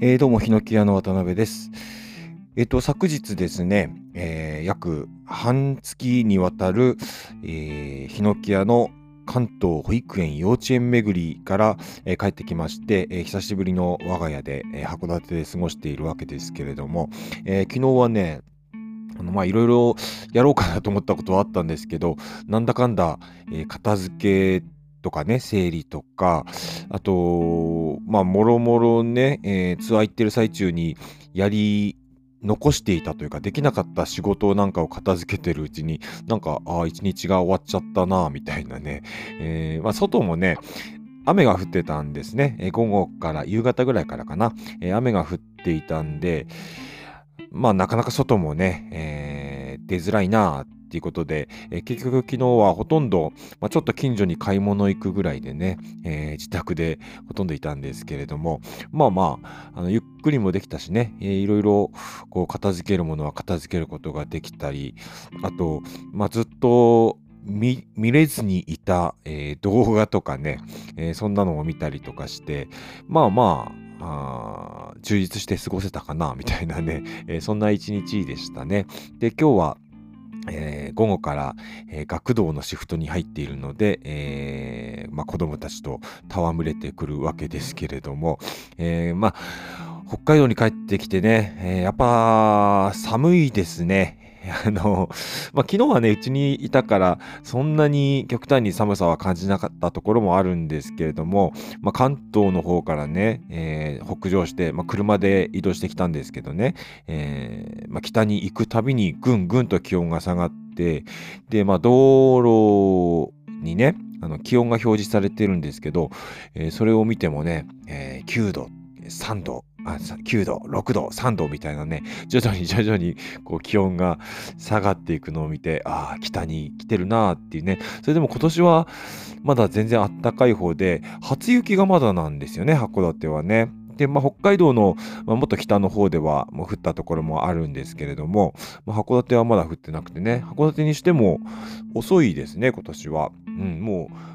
えー、どうも、ヒノキ屋の渡辺です。えっ、ー、と、昨日ですね、えー、約半月にわたる、えー、ヒノキ屋の関東保育園幼稚園巡りから、えー、帰ってきまして、えー、久しぶりの我が家で、えー、函館で過ごしているわけですけれども、え昨日はね、あのまあいろいろやろうかなと思ったことはあったんですけど、なんだかんだ、え片付けとかね、整理とか、あと、まあ、もろもろね、えー、ツアー行ってる最中にやり残していたというか、できなかった仕事なんかを片付けてるうちに、なんか、ああ、一日が終わっちゃったな、みたいなね。えー、まあ、外もね、雨が降ってたんですね。えー、午後から夕方ぐらいからかな、えー、雨が降っていたんで、まあなかなか外もね、えー、出づらいなっていうことで、えー、結局昨日はほとんど、まあ、ちょっと近所に買い物行くぐらいでね、えー、自宅でほとんどいたんですけれども、まあまあ、あのゆっくりもできたしね、えー、いろいろこう片付けるものは片付けることができたり、あと、まあ、ずっと見れずにいた、えー、動画とかね、えー、そんなのを見たりとかして、まあまあ、あ充実して過ごせたかな、みたいなね、えー、そんな一日でしたね。で、今日は、えー、午後から、えー、学童のシフトに入っているので、えーまあ、子供たちと戯れてくるわけですけれども、えー、まあ、北海道に帰ってきてね、えー、やっぱ寒いですね。あの、まあ、昨日はね、うちにいたから、そんなに極端に寒さは感じなかったところもあるんですけれども、まあ、関東の方からね、えー、北上して、まあ、車で移動してきたんですけどね、えー、ま北に行くたびにぐんぐんと気温が下がって、で、ま道路にね、あの気温が表示されてるんですけど、えー、それを見てもね、え9度、3度、あ9度、6度、3度みたいなね、徐々に徐々にこう気温が下がっていくのを見て、ああ、北に来てるなーっていうね、それでも今年はまだ全然あったかい方で、初雪がまだなんですよね、函館はね。で、まあ、北海道の、まあ、もっと北の方ではもう降ったところもあるんですけれども、まあ、函館はまだ降ってなくてね、函館にしても遅いですね、今年は。うん、もう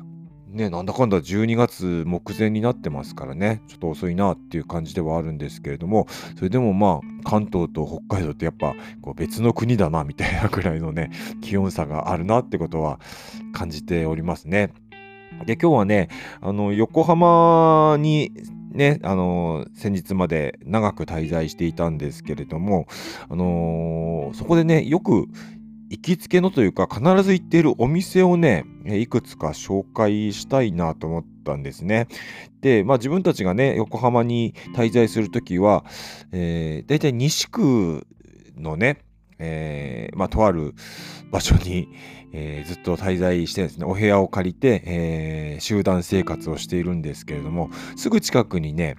ね、なんだかんだ12月目前になってますからね、ちょっと遅いなっていう感じではあるんですけれども、それでもまあ、関東と北海道ってやっぱこう別の国だなみたいなくらいのね、気温差があるなってことは感じておりますね。で、今日はね、あの、横浜にね、あの先日まで長く滞在していたんですけれども、あのー、そこでね、よく行きつけのというか必ず行っているお店をね、いくつか紹介したいなと思ったんですね。で、まあ自分たちがね、横浜に滞在するときは、えー、大体西区のね、えー、まあとある場所に、えー、ずっと滞在してですね、お部屋を借りて、えー、集団生活をしているんですけれども、すぐ近くにね、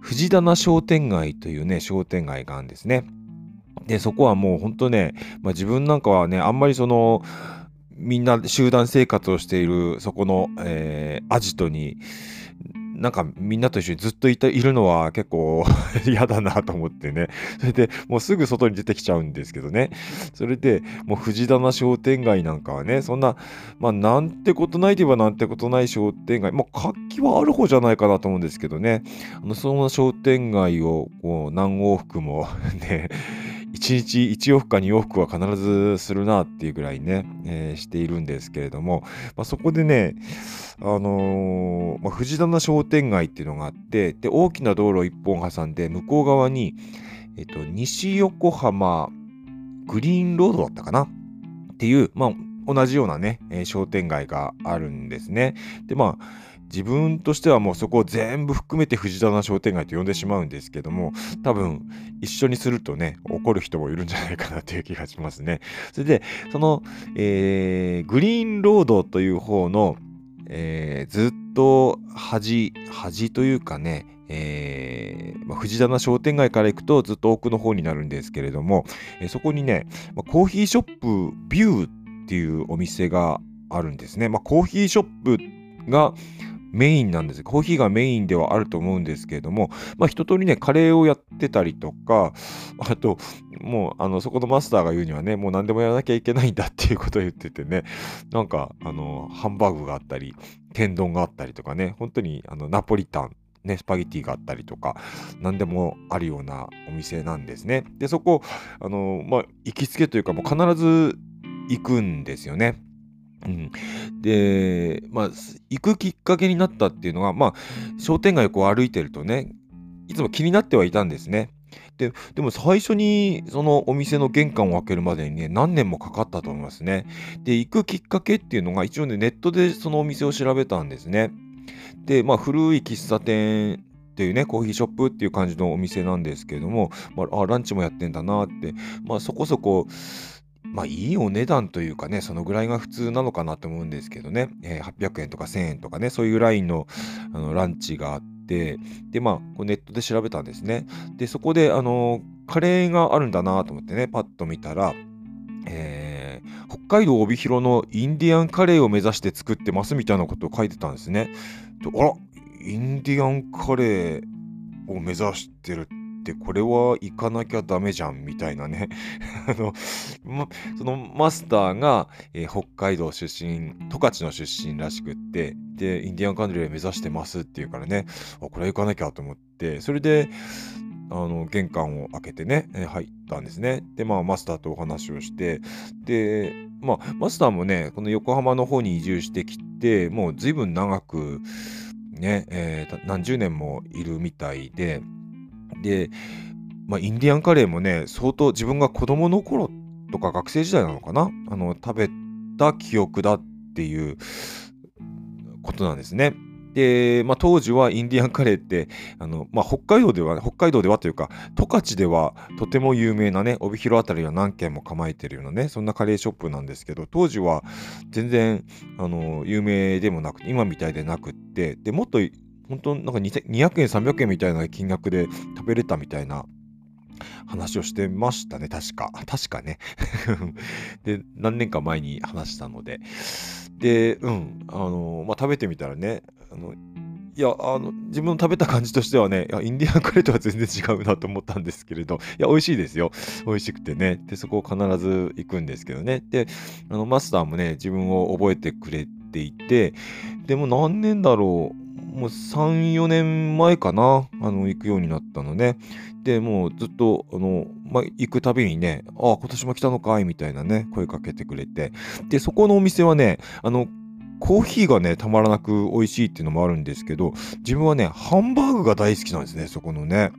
藤棚商店街というね、商店街があるんですね。で、そこはもう本当ね、まあ、自分なんかはね、あんまりその、みんな集団生活をしているそこの、えー、アジトに、なんかみんなと一緒にずっといたいるのは結構 嫌だなと思ってね。それでもうすぐ外に出てきちゃうんですけどね。それでもう藤棚商店街なんかはね、そんな、まあなんてことないといえばなんてことない商店街、まあ活気はある方じゃないかなと思うんですけどね。あのその商店街をこう何往復も ね、1日1往復か2往復は必ずするなっていうぐらいね、えー、しているんですけれども、まあ、そこでね、あのー、まあ、藤棚商店街っていうのがあって、で、大きな道路1本挟んで、向こう側に、えっと、西横浜グリーンロードだったかな？っていう、まあ、同じようなね、えー、商店街があるんですね。で、まあ、自分としてはもうそこを全部含めて藤棚商店街と呼んでしまうんですけども多分一緒にするとね怒る人もいるんじゃないかなという気がしますね。それでその、えー、グリーンロードという方の、えー、ずっと端端というかねえーまあ、藤棚商店街から行くとずっと奥の方になるんですけれども、えー、そこにね、まあ、コーヒーショップビューっていうお店があるんですね。まあ、コーヒーショップがメインなんです。コーヒーがメインではあると思うんですけれども、まあ一通りね、カレーをやってたりとか、あと、もう、あの、そこのマスターが言うにはね、もう何でもやらなきゃいけないんだっていうことを言っててね、なんか、あの、ハンバーグがあったり、天丼があったりとかね、本当に、あの、ナポリタン、ね、スパゲティがあったりとか、何でもあるようなお店なんですね。で、そこ、あの、まあ、行きつけというか、もう必ず行くんですよね。うん、で、まあ、行くきっかけになったっていうのが、まあ、商店街をこう歩いてるとね、いつも気になってはいたんですね。ででも最初にそのお店の玄関を開けるまでにね何年もかかったと思いますね。で行くきっかけっていうのが一応ねネットでそのお店を調べたんですね。でまあ古い喫茶店っていうねコーヒーショップっていう感じのお店なんですけれども、まあ、あランチもやってんだなってまあそこそこまあいいお値段というかね、そのぐらいが普通なのかなと思うんですけどね、えー、800円とか1000円とかね、そういうラインのあのランチがあって、で、まあ、ネットで調べたんですね。で、そこで、あのカレーがあるんだなと思ってね、パッと見たら、えー、北海道帯広のインディアンカレーを目指して作ってますみたいなことを書いてたんですね。あら、インディアンカレーを目指してるってこれは行かなきゃダメじゃんみたいなね。あの、ま、そのマスターが、えー、北海道出身十勝の出身らしくってでインディアンカントリー目指してますっていうからね。あこれは行かなきゃと思ってそれであの玄関を開けてね、入ったんですね。でまあマスターとお話をしてでまあマスターもねこの横浜の方に移住してきてもう随分長くね、えー、何十年もいるみたいでで、まあ、インディアンカレーもね、相当自分が子供の頃とか学生時代なのかな？あの、食べた記憶だっていうことなんですね。で、まあ、当時はインディアンカレーってあの、まあ、北海道では北海道ではというか十勝ではとても有名なね帯広辺りは何軒も構えてるようなねそんなカレーショップなんですけど当時は全然あの有名でもなく今みたいでなくってでもっと本当なんか200円300円みたいな金額で食べれたみたいな話をしてましたね確か確かね で何年か前に話したのででうんあのまあ食べてみたらねあのいや、あの、自分の食べた感じとしてはね、いやインディアンカレーとは全然違うなと思ったんですけれど、いや、美味しいですよ。美味しくてね。で、そこを必ず行くんですけどね。で、あの、マスターもね、自分を覚えてくれていて、でも何年だろう。もう3、4年前かな、あの、行くようになったのね。で、もうずっと、あの、まあ、行くたびにね、ああ、今年も来たのかいみたいなね、声かけてくれて。で、そこのお店はね、あの、コーヒーがね、たまらなく美味しいっていうのもあるんですけど、自分はね、ハンバーグが大好きなんですね、そこのね。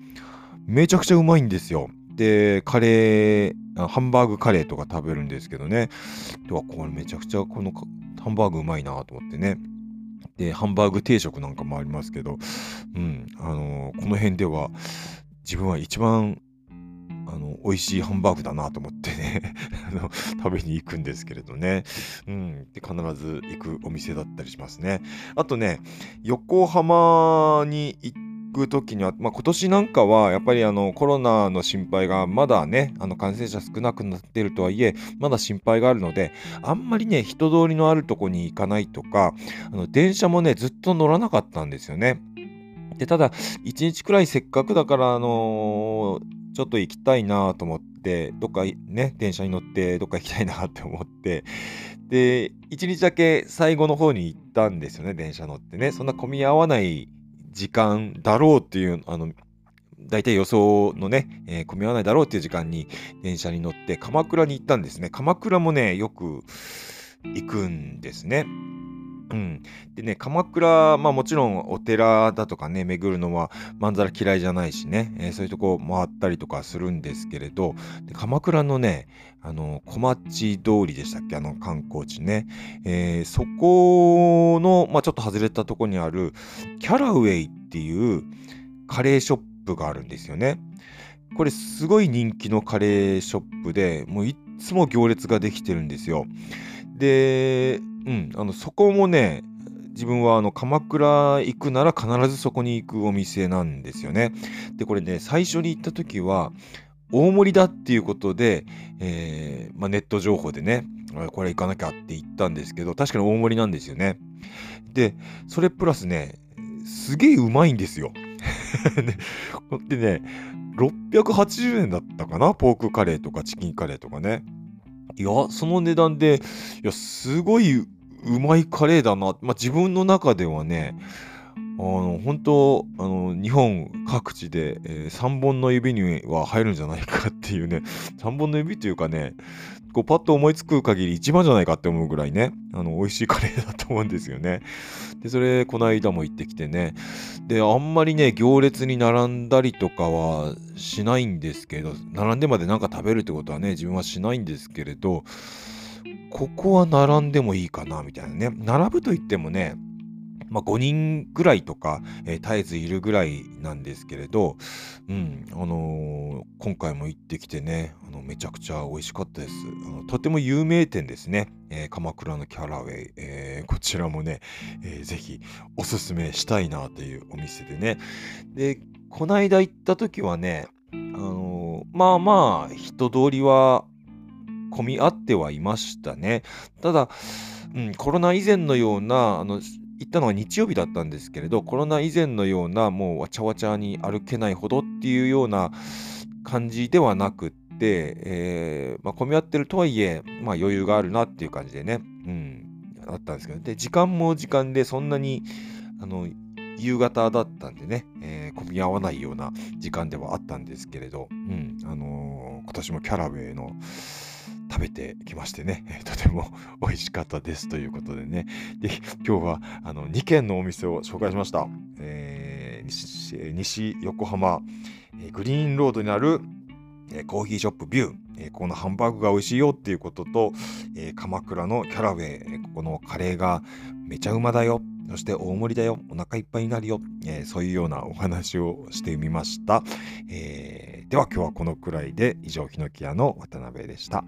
めちゃくちゃうまいんですよ。で、カレー、ハンバーグカレーとか食べるんですけどね。では、これめちゃくちゃこのハンバーグうまいなと思ってね。で、ハンバーグ定食なんかもありますけど、うん、あのー、この辺では自分は一番あの美味しいハンバーグだなと思ってね あの食べに行くんですけれどね、うん、で必ず行くお店だったりしますね。あとね横浜に行っく時には、まあ、今年なんかはやっぱりあのコロナの心配がまだねあの感染者少なくなってるとはいえまだ心配があるのであんまりね人通りのあるとこに行かないとかあの電車もねずっと乗らなかったんですよね。でただ1日くらいせっかくだからあのー、ちょっと行きたいなと思ってどっかね電車に乗ってどっか行きたいなって思ってで1日だけ最後の方に行ったんですよね電車乗ってねそんな混み合わない時間だろうっていう、あの、大体予想のね、えー、混み合わないだろうっていう時間に電車に乗って鎌倉に行ったんですね。鎌倉もね、よく行くんですね。うん、でね鎌倉まあもちろんお寺だとかね巡るのはまんざら嫌いじゃないしね、えー、そういうとこ回ったりとかするんですけれど鎌倉のねあの小町通りでしたっけあの観光地ね、えー、そこの、まあ、ちょっと外れたとこにあるキャラウェイっていうカレーショップがあるんですよね。これすごい人気のカレーショップでもういっつも行列ができてるんですよ。でうん、あのそこもね自分はあの鎌倉行くなら必ずそこに行くお店なんですよね。でこれね最初に行った時は大盛りだっていうことで、えー、まあ、ネット情報でねこれ行かなきゃって言ったんですけど確かに大盛りなんですよね。でそれプラスねすげえうまいんですよ。でね680円だったかな？ポークカレーとかチキンカレーとかね。いや、その値段で、いや、すごいうまいカレーだな。まあ、自分の中ではね、あの本当あの日本各地で、えー、3本の指には入るんじゃないかっていうね 3本の指というかねこうパッと思いつく限り一番じゃないかって思うぐらいねあの美味しいカレーだと思うんですよね。でそれこの間も行ってきてねであんまりね行列に並んだりとかはしないんですけど並んでまで何か食べるってことはね自分はしないんですけれどここは並んでもいいかなみたいなね。並ぶと言ってもねまあ、5人ぐらいとか、えー、絶えずいるぐらいなんですけれど、うんあのー、今回も行ってきてねあのめちゃくちゃ美味しかったです。あのとても有名店ですね、えー、鎌倉のキャラウェイ、えこちらもね、えー、ぜひおすすめしたいなというお店でね。でこないだ行った時はね、あのまあまあ人通りは混み合ってはいましたね。ただうん、コロナ以前のようなあの行ったのは日曜日だったんですけれど、コロナ以前のような、もうわちゃわちゃに歩けないほどっていうような感じではなくって、えー、まあ、混み合ってるとはいえ、まあ、余裕があるなっていう感じでね、うん、あったんですけど、で、時間も時間でそんなに、あの、夕方だったんでね、えー、混み合わないような時間ではあったんですけれど、うん、あのー、今年もキャラウェイの、食べてきましてね、とても美味しかったですということでね、で今日はあの2軒のお店を紹介しました。えー、西西横浜、えー、グリーンロードにある、えー、コーヒーショップビュー、えー、このハンバーグが美味しいよっていうことと、えー、鎌倉のキャラウェイ、ここのカレーがめちゃうまだよ。そして大盛りだよ。お腹いっぱいになるよ。えー、そういうようなお話をしてみました。えー、では今日はこのくらいで以上、ヒノキ屋の渡辺でした。